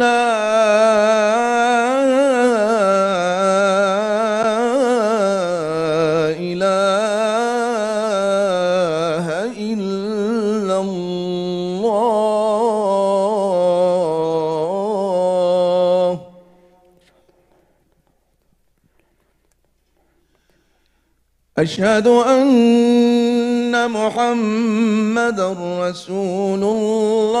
لا إله إلا الله. أشهد أن محمد رسول الله.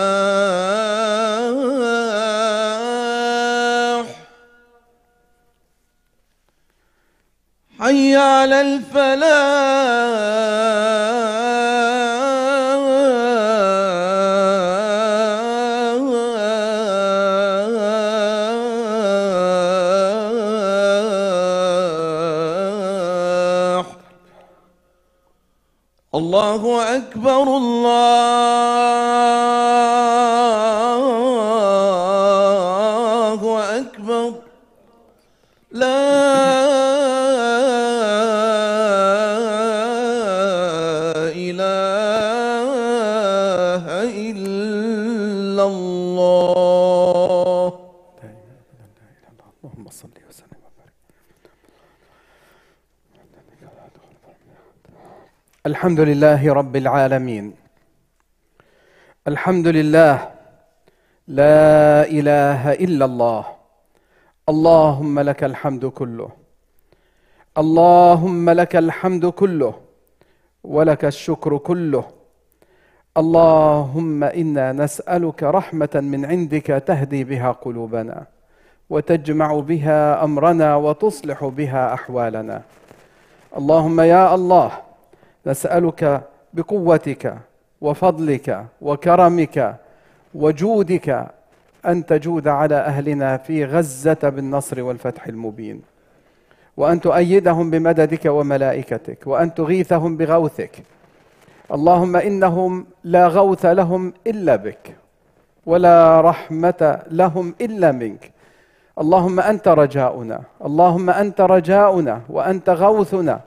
على الفلاح. الله أكبر الله. الحمد لله رب العالمين. الحمد لله لا إله إلا الله. اللهم لك الحمد كله. اللهم لك الحمد كله ولك الشكر كله. اللهم إنا نسألك رحمة من عندك تهدي بها قلوبنا وتجمع بها أمرنا وتصلح بها أحوالنا. اللهم يا الله نسألك بقوتك وفضلك وكرمك وجودك أن تجود على أهلنا في غزة بالنصر والفتح المبين. وأن تؤيدهم بمددك وملائكتك. وأن تغيثهم بغوثك. اللهم إنهم لا غوث لهم إلا بك. ولا رحمة لهم إلا منك. اللهم أنت رجاؤنا. اللهم أنت رجاؤنا. وأنت غوثنا.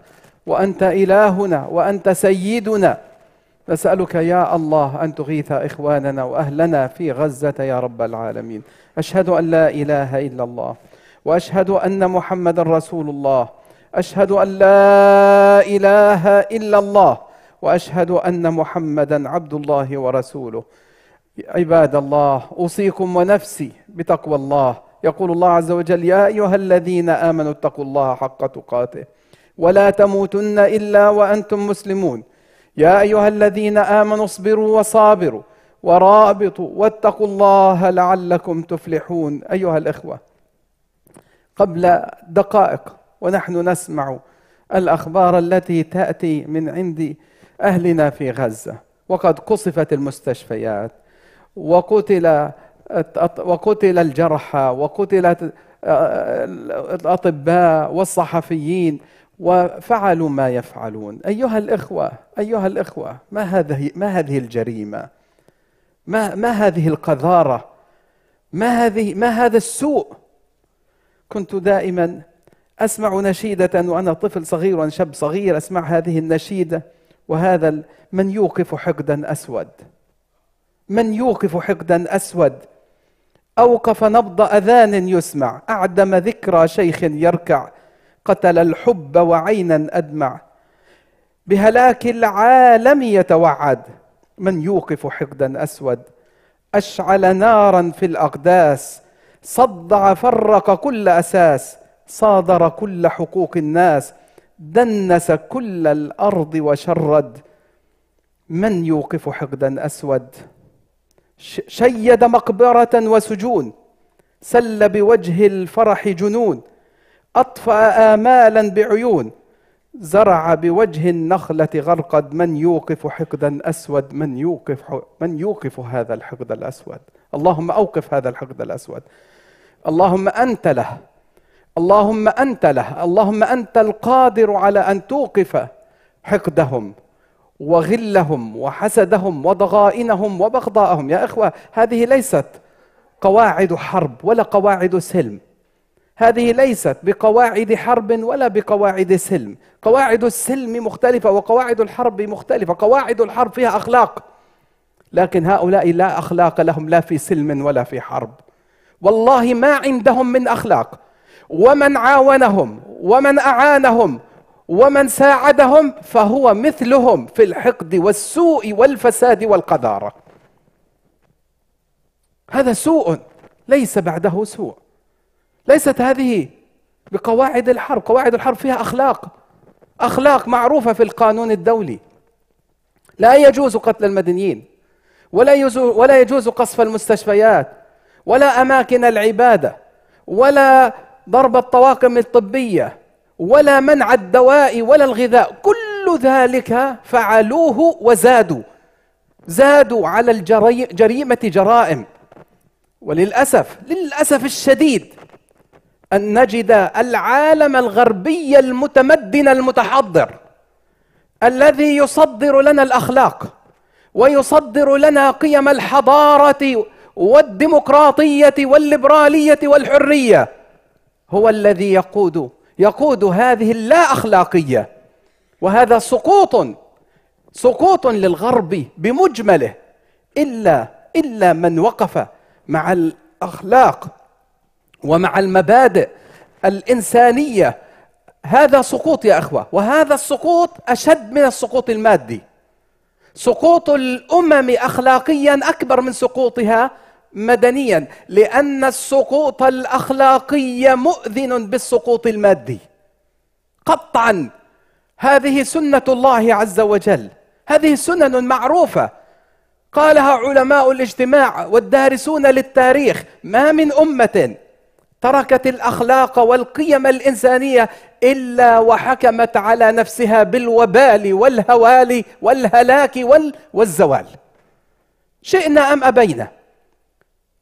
وأنت إلهنا وأنت سيدنا. نسالك يا الله أن تغيث إخواننا وأهلنا في غزة يا رب العالمين. أشهد أن لا إله إلا الله وأشهد أن محمدا رسول الله. أشهد أن لا إله إلا الله وأشهد أن محمدا عبد الله ورسوله. عباد الله أوصيكم ونفسي بتقوى الله. يقول الله عز وجل يا أيها الذين آمنوا اتقوا الله حق تقاته. ولا تموتن إلا وأنتم مسلمون. يا أيها الذين آمنوا اصبروا وصابروا ورابطوا واتقوا الله لعلكم تفلحون. أيها الإخوة قبل دقائق ونحن نسمع الأخبار التي تأتي من عند أهلنا في غزة. وقد قصفت المستشفيات وقتل وقتل الجرحى وقتلت الأطباء والصحفيين وفعلوا ما يفعلون. أيها الإخوة أيها الإخوة ما هذه ما هذه الجريمة؟ ما ما هذه القذارة؟ ما هذه ما هذا السوء؟ كنت دائما أسمع نشيدة وأنا طفل صغير وأنا شاب صغير أسمع هذه النشيدة وهذا من يوقف حقدا أسود. من يوقف حقدا أسود. أوقف نبض أذان يسمع. أعدم ذكرى شيخ يركع. قتل الحب وعينا أدمع. بهلاك العالم يتوعد من يوقف حقدا أسود. أشعل نارا في الأقداس صدع فرق كل أساس صادر كل حقوق الناس. دنس كل الأرض وشرد من يوقف حقدا أسود؟ شيد مقبرة وسجون سل بوجه الفرح جنون. أطفأ آمالا بعيون. زرع بوجه النخلة غرقد. من يوقف حقدا أسود من يوقف من يوقف هذا الحقد الأسود؟ اللهم أوقف هذا الحقد الأسود. اللهم أنت له. اللهم أنت له. اللهم أنت القادر على أن توقف حقدهم وغلهم وحسدهم وضغائنهم وبغضاءهم. يا إخوة هذه ليست قواعد حرب ولا قواعد سلم. هذه ليست بقواعد حرب ولا بقواعد سلم. قواعد السلم مختلفة وقواعد الحرب مختلفة. قواعد الحرب فيها أخلاق. لكن هؤلاء لا أخلاق لهم لا في سلم ولا في حرب. والله ما عندهم من أخلاق. ومن عاونهم ومن أعانهم ومن ساعدهم فهو مثلهم في الحقد والسوء والفساد والقذارة. هذا سوء ليس بعده سوء. ليست هذه بقواعد الحرب. قواعد الحرب فيها أخلاق. أخلاق معروفة في القانون الدولي. لا يجوز قتل المدنيين. ولا يجوز ولا يجوز قصف المستشفيات. ولا أماكن العبادة. ولا ضرب الطواقم الطبية. ولا منع الدواء ولا الغذاء. كل ذلك فعلوه وزادوا. زادوا على الجريمة جرائم. وللأسف للأسف الشديد أن نجد العالم الغربي المتمدن المتحضر الذي يصدر لنا الأخلاق ويصدر لنا قيم الحضارة والديمقراطية والليبرالية والحرية. هو الذي يقود يقود هذه اللا اخلاقيه وهذا سقوط سقوط للغرب بمجمله إلا إلا من وقف مع الأخلاق. ومع المبادئ الإنسانية. هذا سقوط يا أخوة وهذا السقوط أشد من السقوط المادي. سقوط الأمم اخلاقيا أكبر من سقوطها مدنيا لأن السقوط الأخلاقي مؤذن بالسقوط المادي. قطعا هذه سنة الله عز وجل. هذه سنن معروفة. قالها علماء الاجتماع والدارسون للتاريخ ما من أمة تركت الأخلاق والقيم الإنسانية إلا وحكمت على نفسها بالوبال والهوال والهلاك والزوال. شئنا أم أبينا؟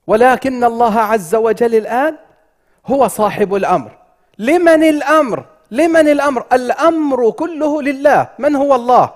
ولكن الله عز وجل الآن هو صاحب الأمر. لمن الأمر؟ لمن الأمر؟ الأمر كله لله. من هو الله؟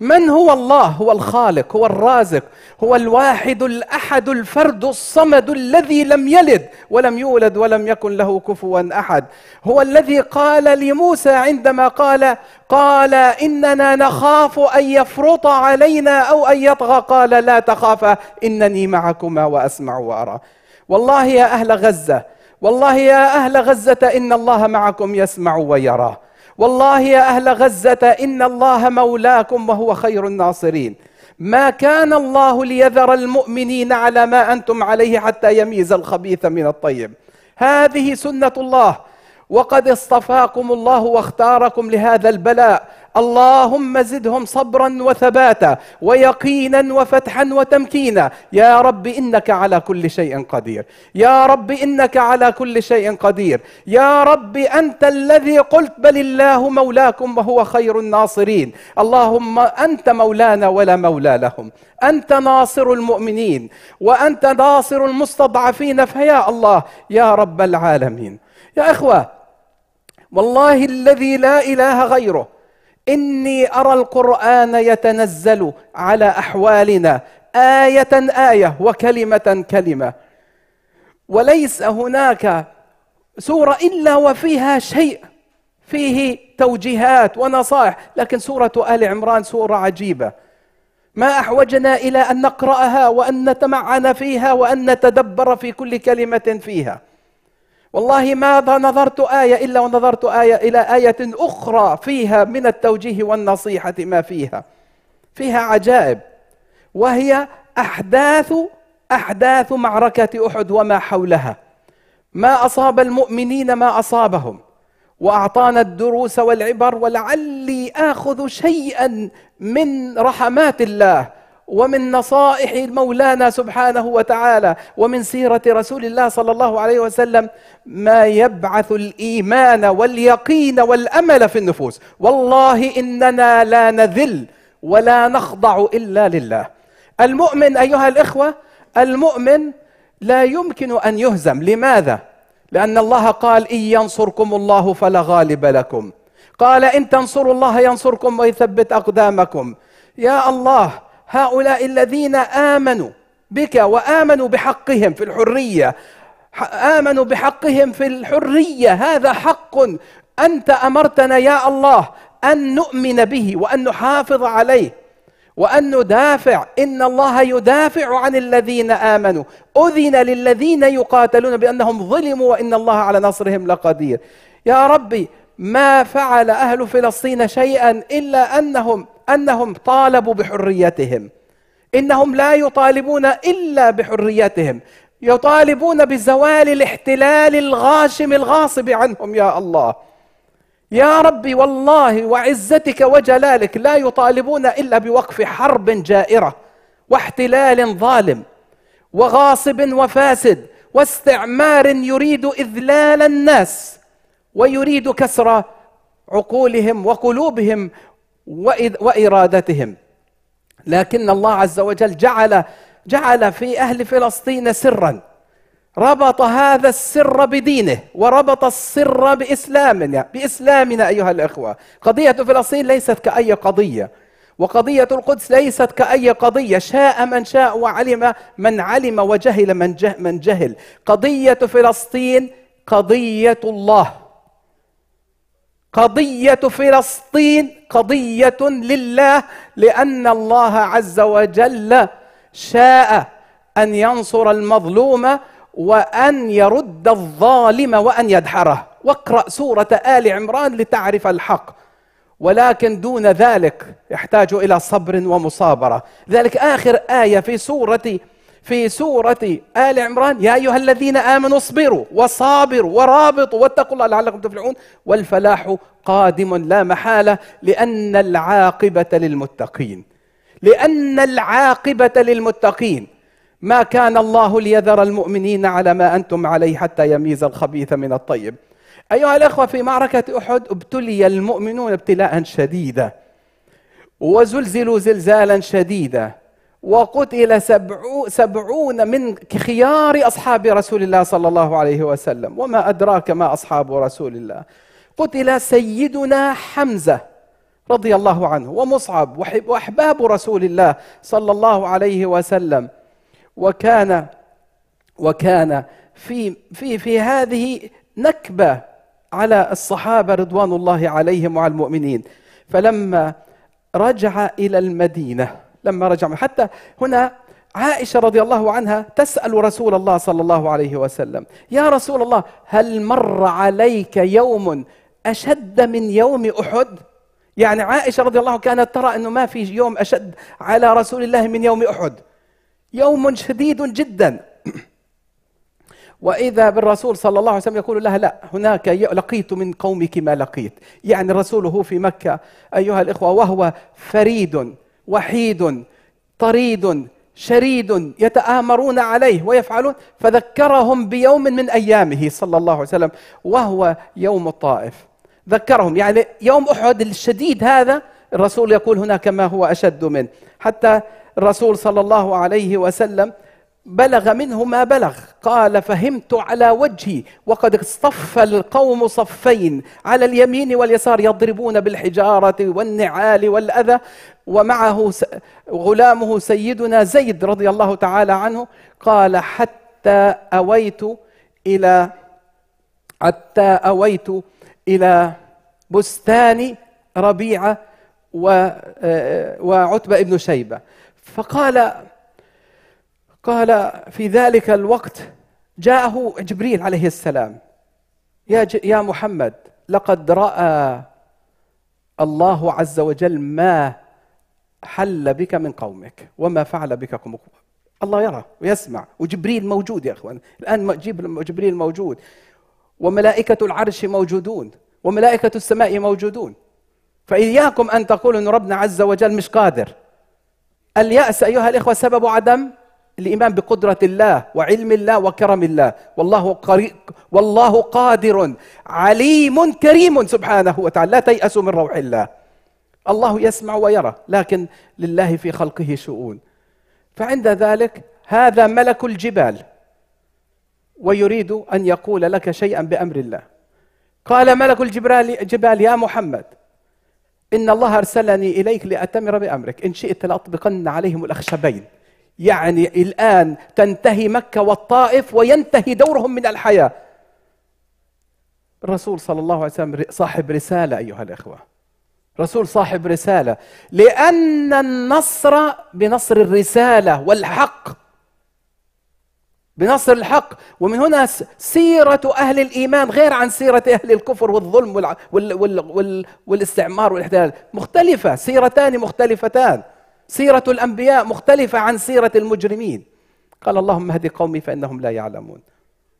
من هو الله؟ هو الخالق هو الرازق هو الواحد الأحد الفرد الصمد الذي لم يلد ولم يولد ولم يكن له كفوا أحد. هو الذي قال لموسى عندما قال قال إننا نخاف أن يفرط علينا أو أن يطغى. قال لا تخافا إنني معكما وأسمع وأرى. والله يا أهل غزة والله يا أهل غزة إن الله معكم يسمع ويرى. والله يا أهل غزة إن الله مولاكم وهو خير الناصرين. ما كان الله ليذر المؤمنين على ما أنتم عليه حتى يميز الخبيث من الطيب. هذه سنة الله. وقد اصطفاكم الله واختاركم لهذا البلاء. اللهم زدهم صبرا وثباتا ويقينا وفتحا وتمكينا. يا رب إنك على كل شيء قدير. يا رب إنك على كل شيء قدير. يا رب أنت الذي قلت بل الله مولاكم وهو خير الناصرين. اللهم أنت مولانا ولا مولى لهم. أنت ناصر المؤمنين وأنت ناصر المستضعفين. فيا الله يا رب العالمين. يا إخوة والله الذي لا إله غيره إني أرى القرآن يتنزل على أحوالنا آية آية وكلمة كلمة. وليس هناك سورة إلا وفيها شيء فيه توجيهات ونصائح لكن سورة آل عمران سورة عجيبة. ما أحوجنا إلى أن نقرأها وأن نتمعن فيها وأن نتدبر في كل كلمة فيها. والله ما نظرت آية إلا ونظرت آية إلى آية أخرى فيها من التوجيه والنصيحة ما فيها. فيها عجائب. وهي أحداث أحداث معركة أحد وما حولها. ما أصاب المؤمنين ما أصابهم. وأعطانا الدروس والعبر ولعلي آخذ شيئا من رحمات الله. ومن نصائح مولانا سبحانه وتعالى ومن سيرة رسول الله صلى الله عليه وسلم ما يبعث الإيمان واليقين والأمل في النفوس. والله إننا لا نذل ولا نخضع إلا لله. المؤمن أيها الإخوة المؤمن لا يمكن أن يهزم. لماذا؟ لأن الله قال إن ينصركم الله فلا غالب لكم. قال إن تنصروا الله ينصركم ويثبت أقدامكم. يا الله هؤلاء الذين آمنوا بك وآمنوا بحقهم في الحرية آمنوا بحقهم في الحرية هذا حق. أنت أمرتنا يا الله أن نؤمن به وأن نحافظ عليه وأن ندافع. إن الله يدافع عن الذين آمنوا. أذن للذين يقاتلون بأنهم ظلموا وإن الله على نصرهم لقدير. يا ربي ما فعل أهل فلسطين شيئا إلا أنهم أنهم طالبوا بحريتهم. إنهم لا يطالبون إلا بحريتهم. يطالبون بزوال الاحتلال الغاشم الغاصب عنهم يا الله. يا ربي والله وعزتك وجلالك لا يطالبون إلا بوقف حرب جائرة واحتلال ظالم وغاصب وفاسد واستعمار يريد إذلال الناس ويريد كسر عقولهم وقلوبهم وإرادتهم. لكن الله عز وجل جعل جعل في أهل فلسطين سرا. ربط هذا السر بدينه وربط السر بإسلامنا بإسلامنا أيها الأخوة. قضية فلسطين ليست كأي قضية وقضية القدس ليست كأي قضية. شاء من شاء وعلم من علم وجهل من جهل, من جهل. قضية فلسطين قضية الله. قضية فلسطين قضية لله لأن الله عز وجل شاء أن ينصر المظلوم وأن يرد الظالم وأن يدحره. واقرأ سورة آل عمران لتعرف الحق. ولكن دون ذلك يحتاج إلى صبر ومصابرة. ذلك آخر آية في سورة في سورة آل عمران يا أيها الذين آمنوا اصبروا وصابروا ورابطوا واتقوا الله لعلكم تفلحون. والفلاح قادم لا محالة لأن العاقبة للمتقين. لأن العاقبة للمتقين. ما كان الله ليذر المؤمنين على ما أنتم عليه حتى يميز الخبيث من الطيب. أيها الإخوة في معركة أحد ابتلي المؤمنون ابتلاء شديدا. وزلزلوا زلزالا شديدا. وقتل سبعو سبعون من خيار أصحاب رسول الله صلى الله عليه وسلم. وما أدراك ما أصحاب رسول الله. قتل سيدنا حمزة رضي الله عنه ومصعب وأحباب رسول الله صلى الله عليه وسلم. وكان وكان في في في هذه نكبة على الصحابة رضوان الله عليهم وعلى المؤمنين. فلما رجع إلى المدينة لما رجع حتى هنا عائشة رضي الله عنها تسأل رسول الله صلى الله عليه وسلم يا رسول الله هل مر عليك يوم أشد من يوم أحد؟ يعني عائشة رضي الله كانت ترى إنه ما في يوم أشد على رسول الله من يوم أحد. يوم شديد جدا. وإذا بالرسول صلى الله عليه وسلم يقول لها لا هناك لقيت من قومك ما لقيت. يعني الرسول هو في مكة أيها الإخوة وهو فريد. وحيد طريد شريد يتآمرون عليه ويفعلون فذكرهم بيوم من أيامه صلى الله عليه وسلم وهو يوم الطائف. ذكرهم يعني يوم أحد الشديد هذا الرسول يقول هناك ما هو أشد منه. حتى الرسول صلى الله عليه وسلم بلغ منه ما بلغ. قال فهمت على وجهي وقد اصطف القوم صفين. على اليمين واليسار يضربون بالحجارة والنعال والأذى ومعه غلامه سيدنا زيد رضي الله تعالى عنه. قال حتى أويت إلى حتى أويت إلى بستان ربيعة وعتبة ابن شيبة. فقال قال في ذلك الوقت جاءه جبريل عليه السلام. يا يا محمد لقد رأى الله عز وجل ما حل بك من قومك وما فعل بك قومك. الله يرى ويسمع. وجبريل موجود يا إخوان. الآن جبريل موجود. وملائكة العرش موجودون. وملائكة السماء موجودون. فإياكم أن تقولوا إن ربنا عز وجل مش قادر. اليأس أيها الإخوة سبب عدم الإيمان بقدرة الله وعلم الله وكرم الله. والله قريب والله قادر عليم كريم سبحانه وتعالى. لا تيأسوا من روح الله. الله يسمع ويرى لكن لله في خلقه شؤون. فعند ذلك هذا ملك الجبال ويريد أن يقول لك شيئا بأمر الله. قال ملك الجبال جبال يا محمد إن الله أرسلني إليك لأتمر بأمرك. إن شئت لأطبقن عليهم الأخشبين. يعني الآن تنتهي مكة والطائف وينتهي دورهم من الحياة. الرسول صلى الله عليه وسلم صاحب رسالة أيها الإخوة. رسول صاحب رسالة. لأن النصر بنصر الرسالة والحق. بنصر الحق. ومن هنا سيرة أهل الإيمان غير عن سيرة أهل الكفر والظلم وال وال وال والاستعمار والإحتلال. مختلفة سيرتان مختلفتان. سيرة الأنبياء مختلفة عن سيرة المجرمين. قال اللهم اهد قومي فإنهم لا يعلمون.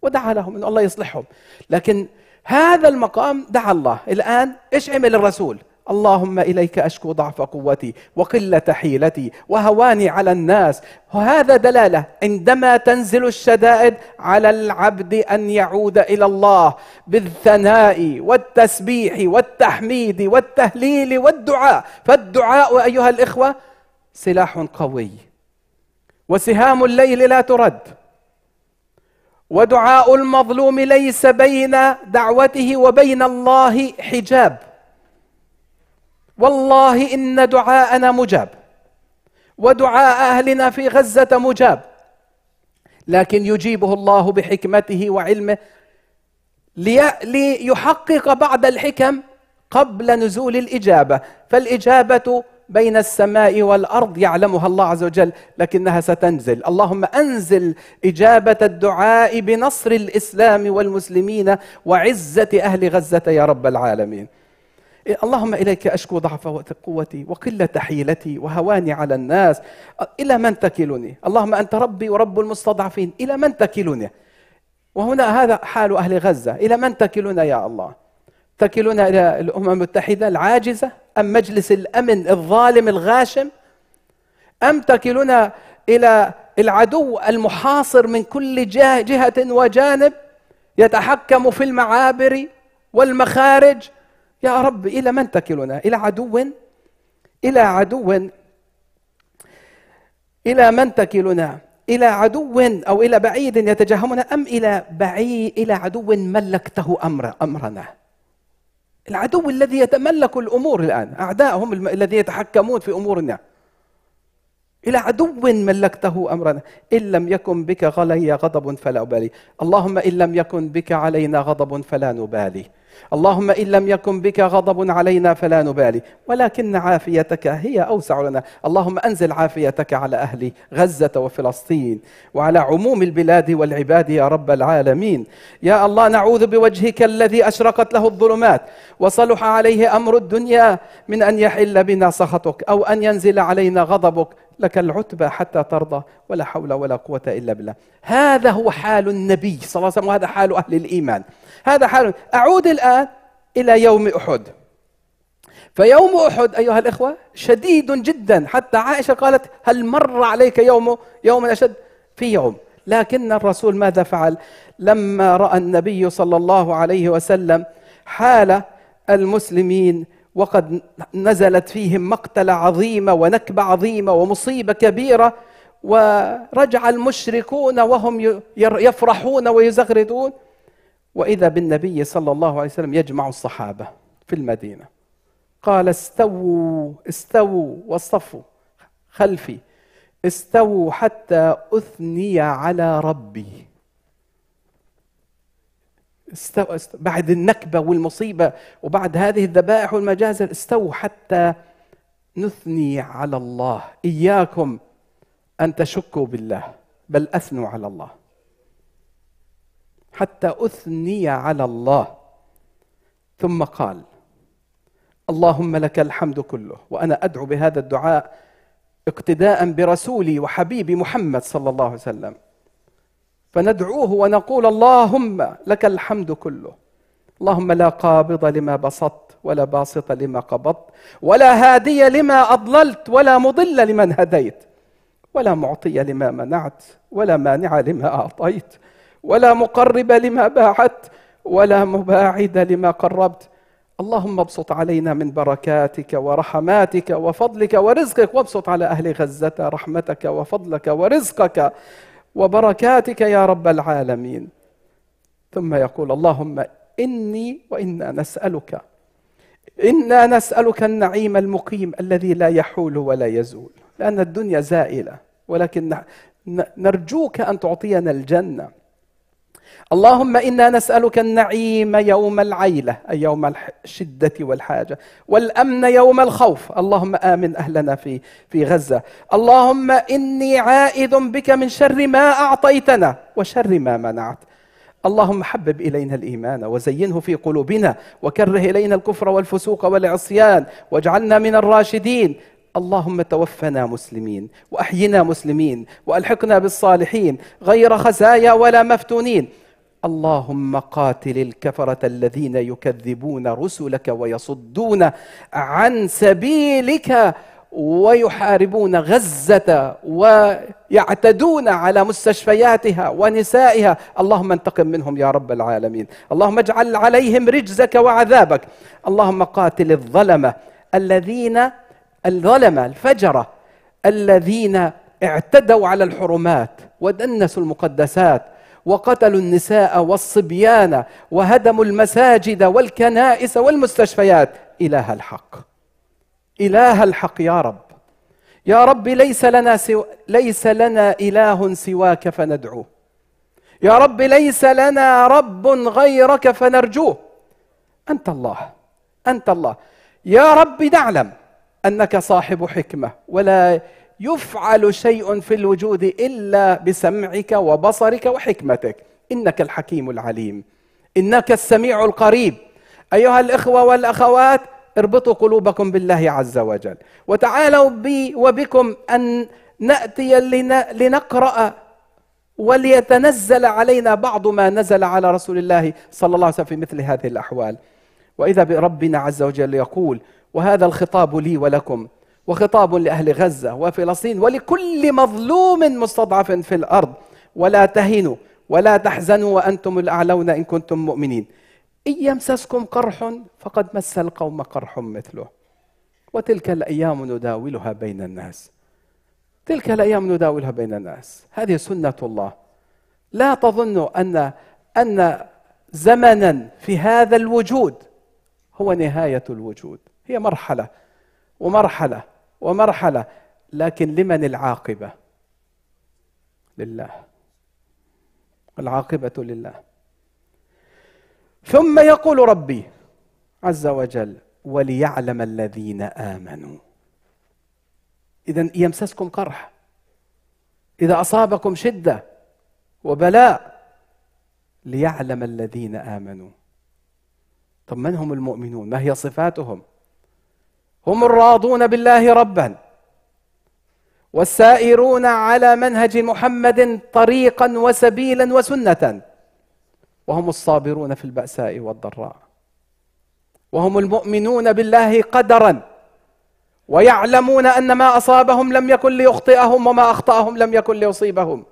ودعا لهم أن الله يصلحهم. لكن هذا المقام دعا الله. الآن إيش عمل الرسول؟ اللهم إليك أشكو ضعف قوتي وقلة حيلتي وهواني على الناس. وهذا دلالة. عندما تنزل الشدائد على العبد أن يعود إلى الله بالثناء والتسبيح والتحميد والتهليل والدعاء. فالدعاء أيها الإخوة سلاح قوي. وسهام الليل لا ترد. ودعاء المظلوم ليس بين دعوته وبين الله حجاب. والله إن دعاءنا مجاب. ودعاء أهلنا في غزة مجاب. لكن يجيبه الله بحكمته وعلمه ليحقق بعض الحكم قبل نزول الإجابة. فالإجابة بين السماء والأرض يعلمها الله عز وجل لكنها ستنزل. اللهم أنزل إجابة الدعاء بنصر الإسلام والمسلمين وعزة أهل غزة يا رب العالمين. اللهم إليك أشكو ضعف قوتي وقلة حيلتي وهواني على الناس. إلى من تكلني؟ اللهم أنت ربي ورب المستضعفين. إلى من تكلني؟ وهنا هذا حال أهل غزة. إلى من تكلنا يا الله؟ تكلنا إلى الأمم المتحدة العاجزة أم مجلس الأمن الظالم الغاشم؟ أم تكلنا إلى العدو المحاصر من كل جهة وجانب يتحكم في المعابر والمخارج؟ يا رب إلى من تكلنا إلى عدو؟ إلى عدو؟ إلى من تكلنا إلى عدو أو إلى بعيد يتجهمنا أم إلى بعيد إلى عدو ملكته أمر أمرنا؟ العدو الذي يتملك الأمور الآن اعدائهم الذين يتحكمون في أمورنا. إلى عدو ملكته أمرنا. إن لم يكن بك غلي غضب فلا أبالي. اللهم إن لم يكن بك علينا غضب فلا نبالي. اللهم إن لم يكن بك غضب علينا فلا نبالي ولكن عافيتك هي أوسع لنا. اللهم أنزل عافيتك على أهل غزة وفلسطين وعلى عموم البلاد والعباد يا رب العالمين. يا الله نعوذ بوجهك الذي أشرقت له الظلمات وصلح عليه أمر الدنيا من أن يحل بنا سخطك أو أن ينزل علينا غضبك لك العتبى حتى ترضى ولا حول ولا قوة إلا بالله. هذا هو حال النبي صلى الله عليه وسلم وهذا حال أهل الإيمان. هذا حال أعود الآن إلى يوم أحد. فيوم أحد أيها الإخوة شديد جدا. حتى عائشة قالت هل مر عليك يوم يوم أشد؟ في يوم. لكن الرسول ماذا فعل؟ لما رأى النبي صلى الله عليه وسلم حال المسلمين وقد نزلت فيهم مقتلة عظيمة ونكبة عظيمة ومصيبة كبيرة ورجع المشركون وهم يفرحون ويزغردون. وإذا بالنبي صلى الله عليه وسلم يجمع الصحابة في المدينة قال استووا استووا واصطفوا خلفي استووا حتى أثني على ربي. استو... بعد النكبة والمصيبة وبعد هذه الذبائح والمجازر استووا حتى نثني على الله. إياكم أن تشكوا بالله بل أثنوا على الله. حتى أثني على الله. ثم قال اللهم لك الحمد كله وأنا أدعو بهذا الدعاء اقتداء برسولي وحبيبي محمد صلى الله عليه وسلم. فندعوه ونقول اللهم لك الحمد كله. اللهم لا قابض لما بسطت ولا باسط لما قبضت ولا هادي لما أضللت ولا مضل لمن هديت ولا معطي لما منعت ولا مانع لما أعطيت ولا مقرب لما باعت ولا مباعد لما قربت. اللهم ابسط علينا من بركاتك ورحماتك وفضلك ورزقك وابسط على أهل غزة رحمتك وفضلك ورزقك وبركاتك يا رب العالمين. ثم يقول اللهم إني وإنا نسألك إنا نسألك النعيم المقيم الذي لا يحول ولا يزول. لأن الدنيا زائلة ولكن نرجوك أن تعطينا الجنة. اللهم إنا نسألك النعيم يوم العيلة أي يوم الشدة والحاجة والأمن يوم الخوف. اللهم آمن أهلنا في في غزة. اللهم إني عائذ بك من شر ما أعطيتنا وشر ما منعت. اللهم حبب إلينا الإيمان وزينه في قلوبنا وكره إلينا الكفر والفسوق والعصيان واجعلنا من الراشدين. اللهم توفنا مسلمين وأحينا مسلمين وألحقنا بالصالحين غير خزايا ولا مفتونين. اللهم قاتل الكفرة الذين يكذبون رسلك ويصدون عن سبيلك ويحاربون غزة ويعتدون على مستشفياتها ونسائها. اللهم انتقم منهم يا رب العالمين. اللهم اجعل عليهم رجزك وعذابك. اللهم قاتل الظلمة الذين الظلمة الفجرة الذين اعتدوا على الحرمات ودنسوا المقدسات وقتلوا النساء والصبيان وهدموا المساجد والكنائس والمستشفيات. إله الحق. إله الحق يا رب. يا رب ليس لنا سو... ليس لنا إله سواك فندعوه. يا رب ليس لنا رب غيرك فنرجوه. أنت الله. أنت الله. يا رب نعلم أنك صاحب حكمة. ولا يفعل شيء في الوجود إلا بسمعك وبصرك وحكمتك. إنك الحكيم العليم. إنك السميع القريب. أيها الإخوة والأخوات اربطوا قلوبكم بالله عز وجل. وتعالوا بي وبكم أن نأتي لنقرأ وليتنزل علينا بعض ما نزل على رسول الله صلى الله عليه وسلم في مثل هذه الأحوال. وإذا بربنا عز وجل يقول وهذا الخطاب لي ولكم وخطاب لأهل غزة وفلسطين ولكل مظلوم مستضعف في الأرض. ولا تهنوا ولا تحزنوا وأنتم الأعلون إن كنتم مؤمنين. إن يمسسكم قرح فقد مس القوم قرح مثله. وتلك الأيام نداولها بين الناس. تلك الأيام نداولها بين الناس. هذه سنة الله. لا تظنوا أن أن زمنا في هذا الوجود هو نهاية الوجود. هي مرحلة. ومرحلة. ومرحلة لكن لمن العاقبة؟ لله. العاقبة لله. ثم يقول ربي عز وجل وليعلم الذين آمنوا. إذا يمسسكم قرح. إذا أصابكم شدة وبلاء ليعلم الذين آمنوا. طب من هم المؤمنون؟ ما هي صفاتهم؟ هم الراضون بالله ربا والسائرون على منهج محمد طريقا وسبيلا وسنة وهم الصابرون في البأساء والضراء وهم المؤمنون بالله قدرا ويعلمون أن ما أصابهم لم يكن ليخطئهم وما أخطأهم لم يكن ليصيبهم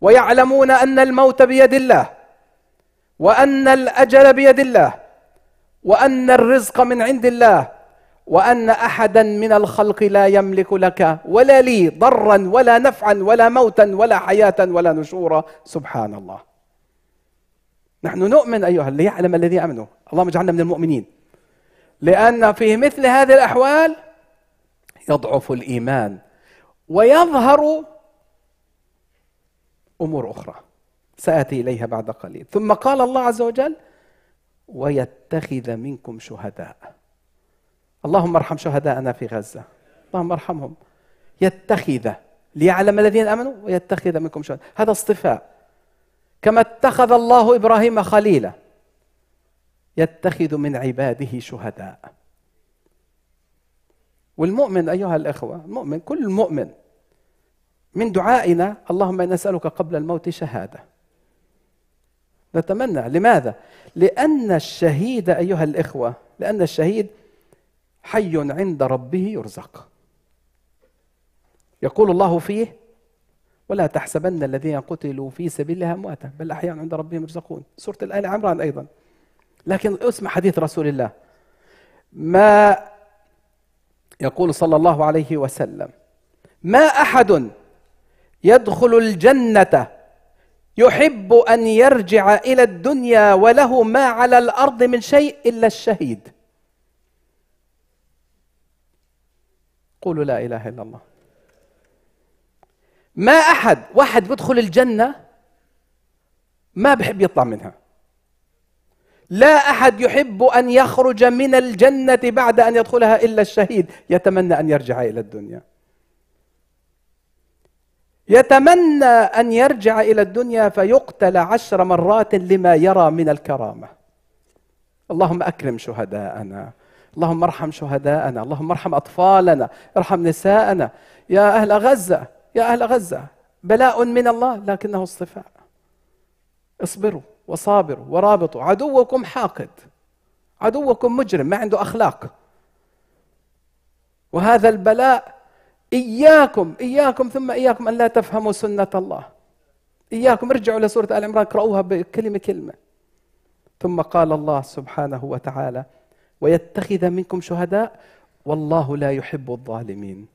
ويعلمون أن الموت بيد الله وأن الأجل بيد الله وأن الرزق من عند الله وأن أحدا من الخلق لا يملك لك ولا لي ضرا ولا نفعا ولا موتا ولا حياة ولا نشورا. سبحان الله نحن نؤمن أيها ليعلم الذي آمنوا. اللهم اجعلنا من المؤمنين. لأن في مثل هذه الأحوال يضعف الإيمان ويظهر أمور أخرى. سآتي إليها بعد قليل. ثم قال الله عز وجل ويتخذ منكم شهداء. اللهم ارحم شهداءنا في غزة. اللهم ارحمهم. يتخذ ليعلم الذين آمنوا ويتخذ منكم شهداء. هذا اصطفاء. كما اتخذ الله إبراهيم خليلا. يتخذ من عباده شهداء. والمؤمن أيها الإخوة المؤمن كل مؤمن. من دعائنا اللهم نسألك قبل الموت شهادة. نتمنى. لماذا؟ لأن الشهيد أيها الإخوة لأن الشهيد حي عند ربه يرزق. يقول الله فيه ولا تحسبن الذين قتلوا في سبيل الله أمواتا بل أحياء عند ربهم يرزقون. سورة الال عمران أيضا. لكن اسمع حديث رسول الله. ما يقول صلى الله عليه وسلم ما أحد يدخل الجنة يحب أن يرجع إلى الدنيا وله ما على الأرض من شيء إلا الشهيد. قولوا لا إله إلا الله. ما أحد واحد بيدخل الجنة ما بحب يطلع منها. لا أحد يحب أن يخرج من الجنة بعد أن يدخلها إلا الشهيد. يتمنى أن يرجع إلى الدنيا. يتمنى أن يرجع إلى الدنيا فيقتل عشر مرات لما يرى من الكرامة. اللهم أكرم شهداءنا. اللهم ارحم شهداءنا اللهم ارحم أطفالنا ارحم نساءنا. يا أهل غزة يا أهل غزة بلاء من الله لكنه اصطفاء. اصبروا وصابروا ورابطوا. عدوكم حاقد عدوكم مجرم ما عنده أخلاق. وهذا البلاء إياكم إياكم ثم إياكم أن لا تفهموا سنة الله. إياكم ارجعوا لسوره آل عمران اقرأوها بكلمة كلمة. ثم قال الله سبحانه وتعالى ويتخذ منكم شهداء والله لا يحب الظالمين.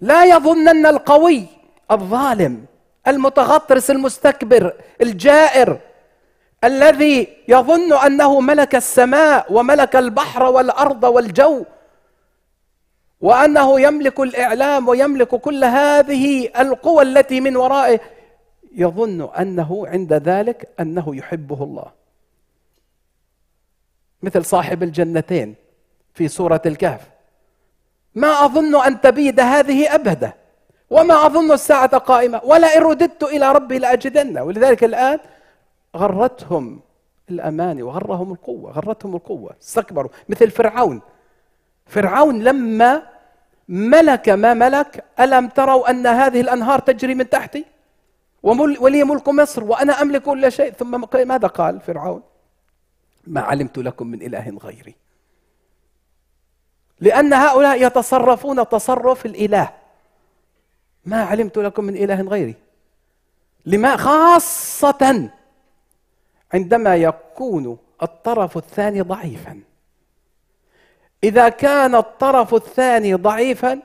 لا يظنن القوي الظالم المتغطرس المستكبر الجائر الذي يظن أنه ملك السماء وملك البحر والأرض والجو وأنه يملك الإعلام ويملك كل هذه القوى التي من ورائه يظن أنه عند ذلك أنه يحبه الله. مثل صاحب الجنتين في سورة الكهف. ما أظن أن تبيد هذه أبدا وما أظن الساعة قائمة ولئن رددت إلى ربي لأجدن. ولذلك الآن غرتهم الأماني وغرهم القوة غرتهم القوة استكبروا. مثل فرعون. فرعون لما ملك ما ملك ألم تروا أن هذه الأنهار تجري من تحتي؟ ولي ملك مصر وأنا أملك كل شيء. ثم ماذا قال فرعون؟ ما علمت لكم من إله غيري. لأن هؤلاء يتصرفون تصرف الإله. ما علمت لكم من إله غيري. لما خاصة عندما يكون الطرف الثاني ضعيفا. إذا كان الطرف الثاني ضعيفا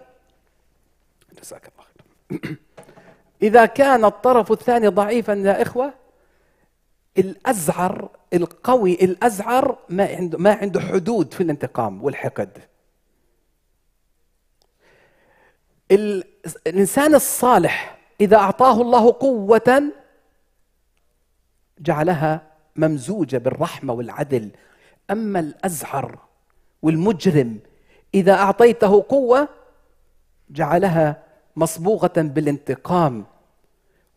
جزاك الله خير إذا كان الطرف الثاني ضعيفا يا إخوة الأزعر القوي الأزعر ما عنده ما عنده حدود في الانتقام والحقد. الإنسان الصالح إذا أعطاه الله قوة جعلها ممزوجة بالرحمة والعدل. أما الأزعر والمجرم إذا أعطيته قوة جعلها مصبوغة بالانتقام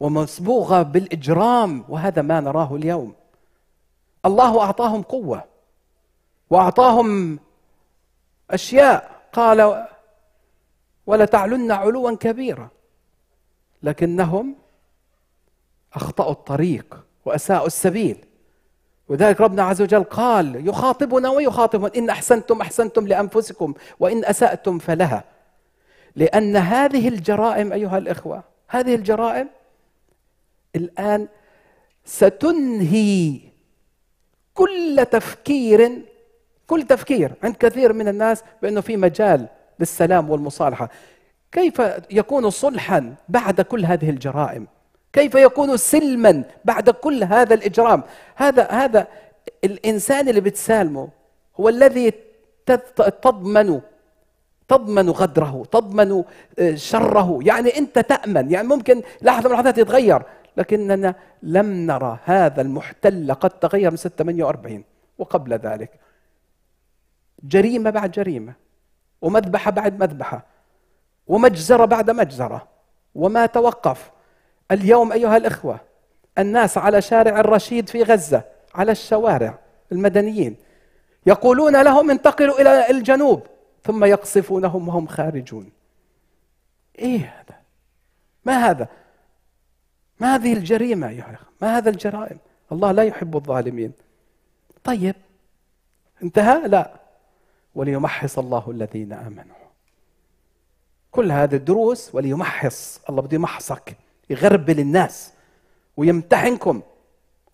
ومصبوغه بالإجرام وهذا ما نراه اليوم. الله أعطاهم قوة وأعطاهم أشياء. قال ولتعلن علوا كبيرا لكنهم أخطأوا الطريق وأساءوا السبيل. وذلك ربنا عز وجل قال يخاطبنا ويخاطبهم. إن أحسنتم أحسنتم لأنفسكم وإن أسأتم فلها. لأن هذه الجرائم أيها الإخوة هذه الجرائم الآن ستنهي كل تفكير كل تفكير عند كثير من الناس بأنه في مجال للسلام والمصالحة. كيف يكون صلحا بعد كل هذه الجرائم؟ كيف يكون سلما بعد كل هذا الإجرام؟ هذا هذا الإنسان اللي بتسالمه هو الذي تضمن تضمن غدره تضمن آه، شره. يعني أنت تأمن. يعني ممكن لحظة من اللحظات يتغير. لكننا لم نرى هذا المحتل قد تغير من 648 وقبل ذلك. جريمة بعد جريمة ومذبحة بعد مذبحة ومجزرة بعد مجزرة وما توقف. اليوم أيها الإخوة الناس على شارع الرشيد في غزة على الشوارع المدنيين يقولون لهم انتقلوا إلى الجنوب ثم يقصفونهم وهم خارجون. إيه هذا؟ ما هذا؟ ما هذه الجريمة يا أخي ما هذا الجرائم؟ الله لا يحب الظالمين. طيب انتهى؟ لا. وليمحص الله الذين آمنوا. كل هذه الدروس وليمحص الله بده يمحصك يغربل الناس ويمتحنكم.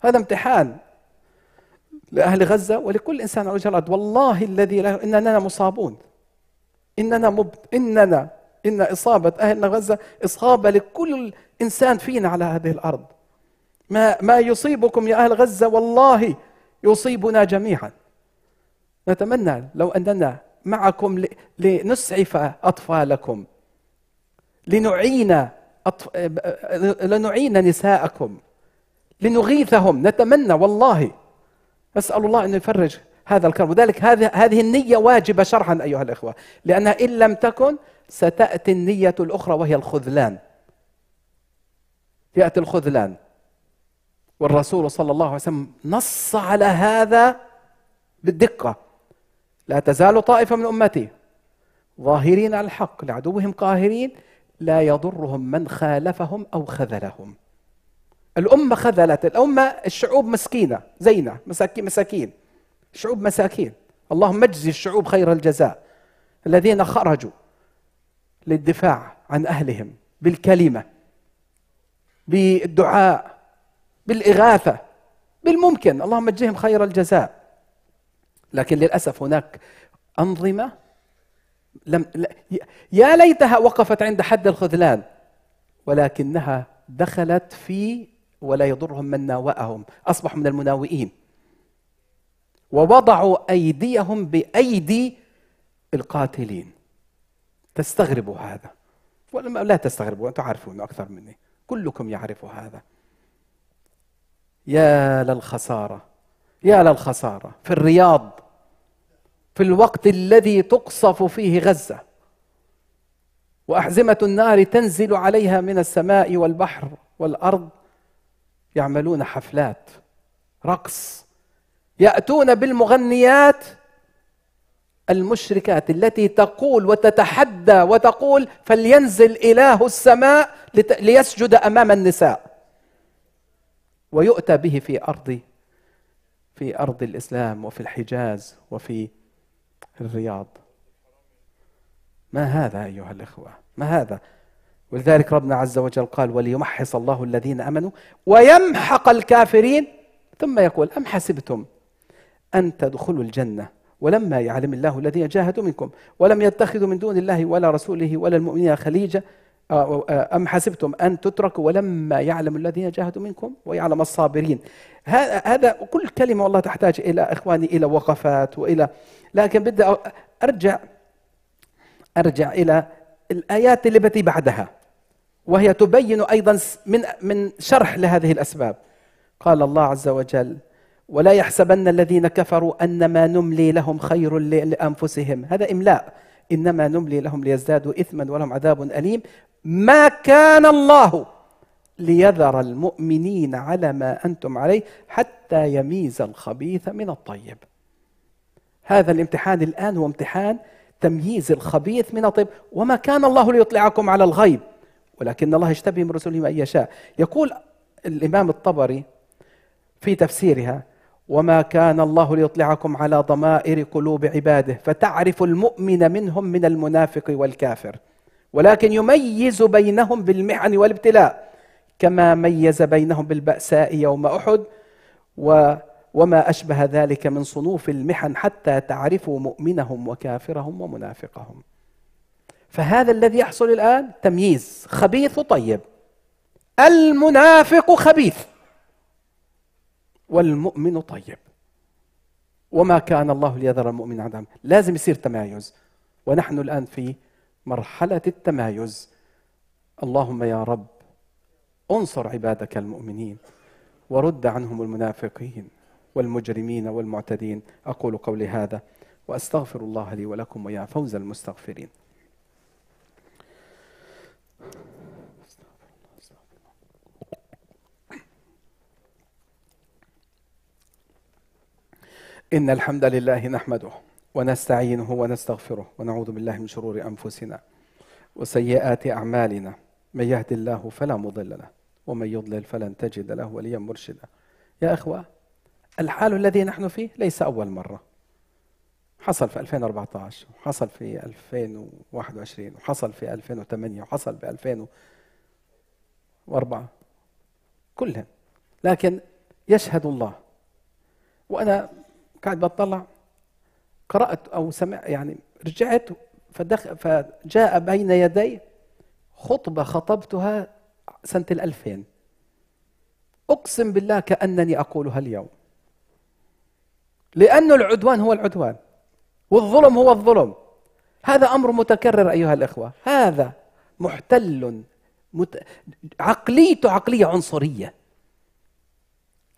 هذا امتحان لأهل غزة ولكل إنسان على وجه الأرض. والله الذي لا إننا مصابون. إننا مب... إننا إن إصابة أهل غزة إصابة لكل إنسان فينا على هذه الأرض. ما ما يصيبكم يا أهل غزة والله يصيبنا جميعا. نتمنى لو أننا معكم لنسعف أطفالكم لنعين أطف... لنعين نساءكم لنغيثهم. نتمنى والله. نسأل الله أن يفرج هذا الكرب. وذلك هذه هذه النية واجبة شرعا أيها الإخوة. لأنها إن لم تكن ستأتي النية الأخرى وهي الخذلان. يأتي الخذلان. والرسول صلى الله عليه وسلم نص على هذا بالدقة. لا تزال طائفة من أمتي ظاهرين على الحق لعدوهم قاهرين لا يضرهم من خالفهم أو خذلهم. الأمة خذلت الأمة الشعوب مسكينة زينا مساكين مساكين. شعوب مساكين. اللهم اجزي الشعوب خير الجزاء. الذين خرجوا للدفاع عن أهلهم بالكلمة بالدعاء بالإغاثة بالممكن. اللهم اجزهم خير الجزاء. لكن للأسف هناك أنظمة لم يا ليتها وقفت عند حد الخذلان ولكنها دخلت في ولا يضرهم من ناوأهم أصبحوا من المناوئين. ووضعوا أيديهم بأيدي القاتلين. تستغربوا هذا. ولا لا تستغربوا أنتم عارفون أكثر مني. كلكم يعرف هذا. يا للخسارة يا للخسارة. في الرياض في الوقت الذي تقصف فيه غزة وأحزمة النار تنزل عليها من السماء والبحر والأرض يعملون حفلات رقص يأتون بالمغنيات المشركات التي تقول وتتحدى وتقول فلينزل إله السماء ليسجد أمام النساء. ويؤتى به في أرض في أرض الإسلام وفي الحجاز وفي الرياض. ما هذا أيها الإخوة؟ ما هذا؟ ولذلك ربنا عز وجل قال وليمحص الله الذين آمنوا ويمحق الكافرين. ثم يقول أم حسبتم أن تدخلوا الجنة ولما يعلم الله الذين جاهدوا منكم ولم يتخذوا من دون الله ولا رسوله ولا المؤمنين خليجة أم حسبتم أن تتركوا ولما يعلم الذين جاهدوا منكم ويعلم الصابرين؟ هذا كل كلمة والله تحتاج إلى إخواني إلى وقفات وإلى لكن بدي أرجع أرجع إلى الآيات التي بعدها وهي تبين أيضا من من شرح لهذه الأسباب. قال الله عز وجل ولا يحسبن الذين كفروا انما نملي لهم خير لأنفسهم. هذا إملاء. إنما نملي لهم ليزدادوا اثما ولهم عذاب أليم. ما كان الله ليذر المؤمنين على ما أنتم عليه حتى يميز الخبيث من الطيب. هذا الامتحان الآن هو امتحان تمييز الخبيث من الطيب. وما كان الله ليطلعكم على الغيب. ولكن الله يشتبه من رسوله من يشاء. يقول الإمام الطبري في تفسيرها وما كان الله ليطلعكم على ضمائر قلوب عباده فتعرف المؤمن منهم من المنافق والكافر ولكن يميز بينهم بالمحن والابتلاء كما ميز بينهم بالبأساء يوم أحد و وما أشبه ذلك من صنوف المحن حتى تعرفوا مؤمنهم وكافرهم ومنافقهم فهذا الذي يحصل الآن تمييز خبيث وطيب المنافق خبيث والمؤمن طيب. وما كان الله ليذر المؤمن عدم. لازم يصير تمايز. ونحن الآن في مرحلة التمايز. اللهم يا رب انصر عبادك المؤمنين ورد عنهم المنافقين والمجرمين والمعتدين. أقول قولي هذا وأستغفر الله لي ولكم ويا فوز المستغفرين. إن الحمد لله نحمده ونستعينه ونستغفره ونعوذ بالله من شرور أنفسنا وسيئات أعمالنا. من يهد الله فلا مضل له ومن يضلل فلن تجد له وليا مرشدا. يا إخوة الحال الذي نحن فيه ليس أول مرة. حصل في 2014 وحصل في 2021 وحصل في 2008 وحصل في 2004 كلهم لكن يشهد الله. وأنا قاعد بطلع قرأت أو سمع يعني رجعت فدخ فجاء بين يدي خطبة خطبتها سنة الألفين. أقسم بالله كأنني أقولها اليوم. لأن العدوان هو العدوان والظلم هو الظلم. هذا أمر متكرر أيها الإخوة. هذا محتل مت... عقليته عقلية عنصرية.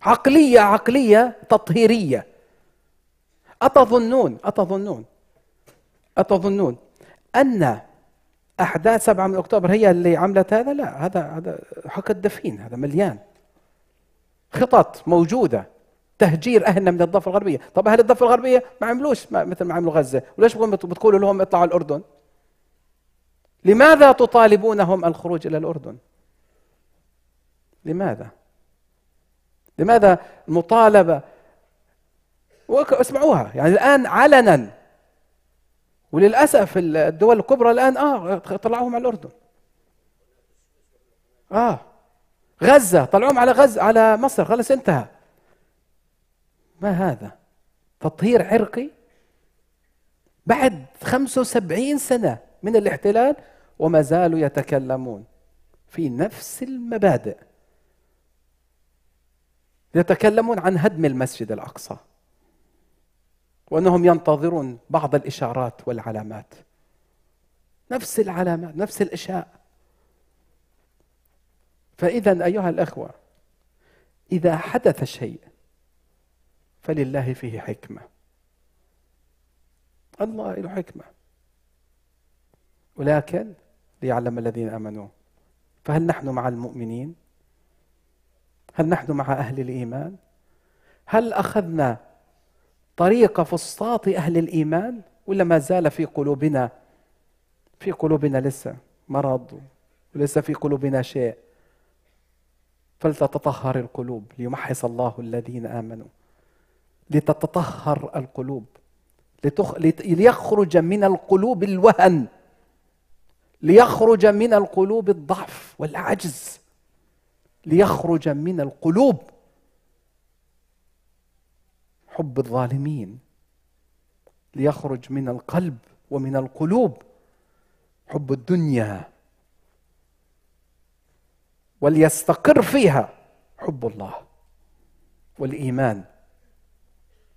عقلية عقلية تطهيرية. أتظنون أتظنون أتظنون أن أحداث 7 من أكتوبر هي اللي عملت هذا؟ لا هذا هذا حق الدفين هذا مليان خطط موجودة تهجير أهلنا من الضفة الغربية. طب أهل الضفة الغربية ما عملوش مثل ما عملوا غزة. وليش بتقولوا لهم اطلعوا الأردن؟ لماذا تطالبونهم الخروج إلى الأردن؟ لماذا؟ لماذا المطالبة اسمعوها. يعني الآن علنا. وللأسف الدول الكبرى الآن آه طلعوهم على الأردن. آه. غزة طلعوهم على غزة على مصر. خلص انتهى. ما هذا؟ تطهير عرقي؟ بعد 75 سنة من الاحتلال وما زالوا يتكلمون في نفس المبادئ. يتكلمون عن هدم المسجد الأقصى. وأنهم ينتظرون بعض الإشارات والعلامات. نفس العلامات نفس الإشاء. فإذا أيها الأخوة إذا حدث شيء فلله فيه حكمة. الله له حكمة. ولكن ليعلم الذين آمنوا فهل نحن مع المؤمنين؟ هل نحن مع أهل الإيمان؟ هل أخذنا طريق فسطاط أهل الإيمان ولا ما زال في قلوبنا في قلوبنا لسه مرض ولسه في قلوبنا شيء. فلتتطهر القلوب ليمحص الله الذين آمنوا. لتتطهر القلوب لتخ... ليخرج من القلوب الوهن ليخرج من القلوب الضعف والعجز ليخرج من القلوب حب الظالمين ليخرج من القلب ومن القلوب حب الدنيا وليستقر فيها حب الله والإيمان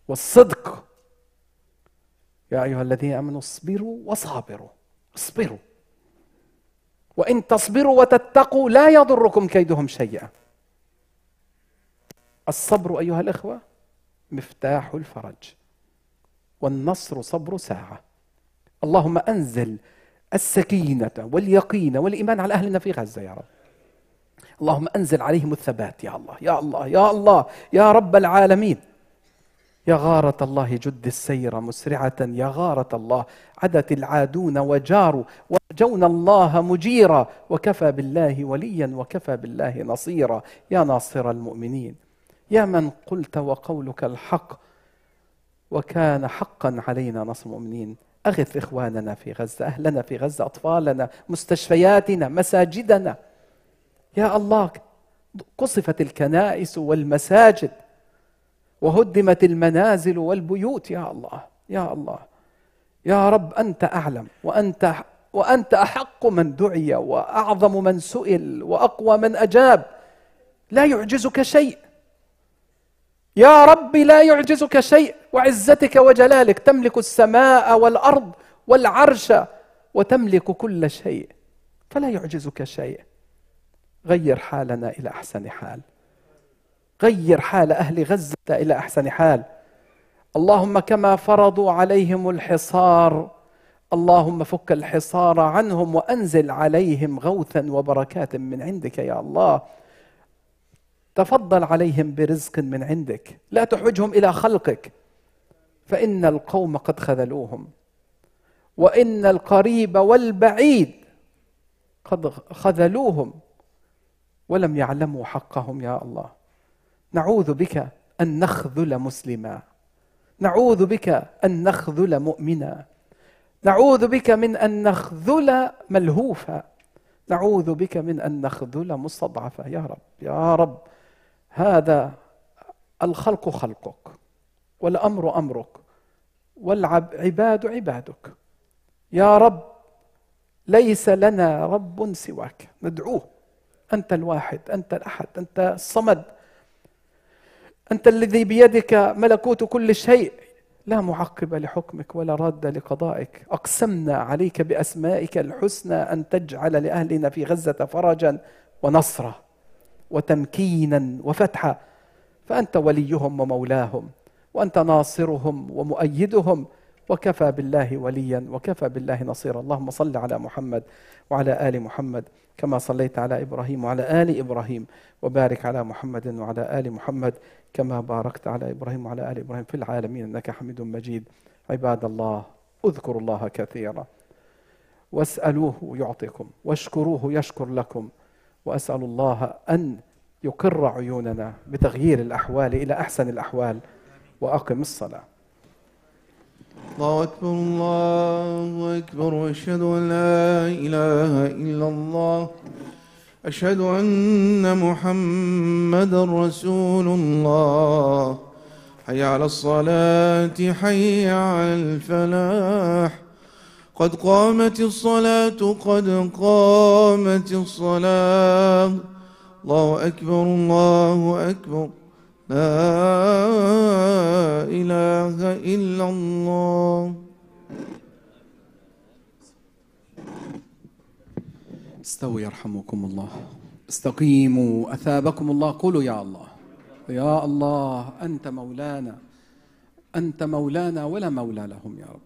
والصدق. يا أيها الذين آمنوا اصبروا وصابروا اصبروا. وإن تصبروا وتتقوا لا يضركم كيدهم شيئا. الصبر أيها الإخوة مفتاح الفرج. والنصر صبر ساعة. اللهم أنزل السكينة واليقين والإيمان على أهلنا في غزة يا رب. اللهم أنزل عليهم الثبات يا الله. يا الله. يا الله. يا رب العالمين. يا غارة الله جد السير مسرعة. يا غارة الله عدت العادون وجاروا. ورجونا الله مجيرا. وكفى بالله وليا وكفى بالله نصيرا. يا ناصر المؤمنين. يا من قلت وقولك الحق وكان حقا علينا نصر المؤمنين. أغث إخواننا في غزة أهلنا في غزة أطفالنا مستشفياتنا مساجدنا. يا الله قصفت الكنائس والمساجد وهدمت المنازل والبيوت. يا الله يا الله. يا رب أنت أعلم وأنت وأنت أحق من دعي وأعظم من سئل وأقوى من أجاب. لا يعجزك شيء. يا رب لا يعجزك شيء وعزتك وجلالك تملك السماء والأرض والعرش وتملك كل شيء. فلا يعجزك شيء. غير حالنا إلى أحسن حال. غير حال أهل غزة إلى أحسن حال. اللهم كما فرضوا عليهم الحصار. اللهم فك الحصار عنهم وأنزل عليهم غوثا وبركات من عندك يا الله. تفضل عليهم برزق من عندك لا تحوجهم إلى خلقك. فإن القوم قد خذلوهم وإن القريب والبعيد قد خذلوهم ولم يعلموا حقهم يا الله. نعوذ بك أن نخذل مسلما. نعوذ بك أن نخذل مؤمنا. نعوذ بك من أن نخذل ملهوفا. نعوذ بك من أن نخذل مستضعفا. يا رب يا رب. هذا الخلق خلقك والأمر أمرك والعباد عبادك. يا رب ليس لنا رب سواك. ندعوه. أنت الواحد أنت الأحد أنت الصمد. أنت الذي بيدك ملكوت كل شيء. لا معقب لحكمك ولا راد لقضائك. أقسمنا عليك بأسمائك الحسنى أن تجعل لأهلنا في غزة فرجا ونصرا. وتمكينا وفتحا فأنت وليهم ومولاهم وأنت ناصرهم ومؤيدهم وكفى بالله وليا وكفى بالله نصيرا. اللهم صل على محمد وعلى آل محمد كما صليت على إبراهيم وعلى آل إبراهيم وبارك على محمد وعلى آل محمد كما باركت على إبراهيم وعلى آل إبراهيم في العالمين إنك حميد مجيد. عباد الله اذكروا الله كثيرا واسألوه يعطيكم واشكروه يشكر لكم. وأسأل الله أن يقر عيوننا بتغيير الأحوال إلى أحسن الأحوال وأقم الصلاة. الله أكبر الله أكبر. وأشهد أن لا إله إلا الله. أشهد أن محمدا رسول الله. حي على الصلاة حي على الفلاح. قد قامت الصلاة قد قامت الصلاة. الله أكبر الله أكبر. لا إله إلا الله. استووا يرحمكم الله. استقيموا أثابكم الله. قولوا يا الله. يا الله أنت مولانا. أنت مولانا ولا مولى لهم يا رب.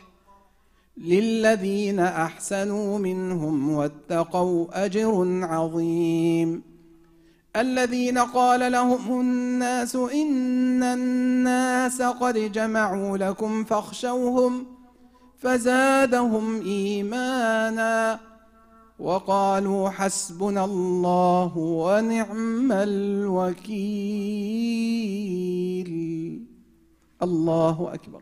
للذين احسنوا منهم واتقوا اجر عظيم. الذين قال لهم الناس ان الناس قد جمعوا لكم فاخشوهم فزادهم ايمانا وقالوا حسبنا الله ونعم الوكيل. الله أكبر.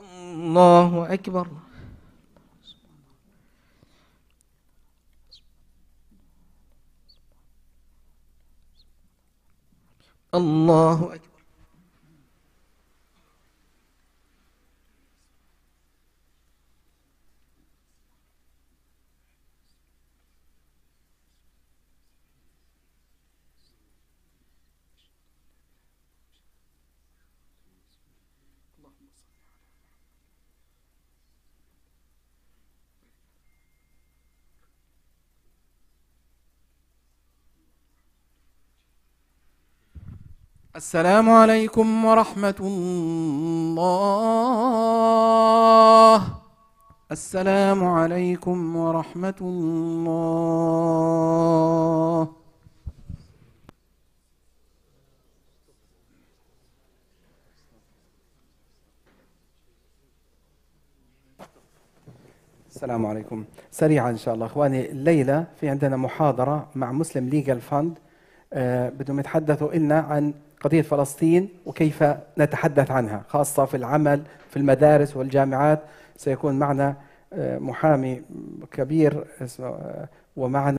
الله أكبر. الله أكبر. السلام عليكم ورحمة الله. السلام عليكم ورحمة الله. السلام عليكم. سريعا إن شاء الله. إخواني الليلة في عندنا محاضرة مع مسلم ليجل فند آه بدهم يتحدثوا لنا عن قضية فلسطين وكيف نتحدث عنها خاصة في العمل في المدارس والجامعات. سيكون معنا آه محامي كبير آه ومعنا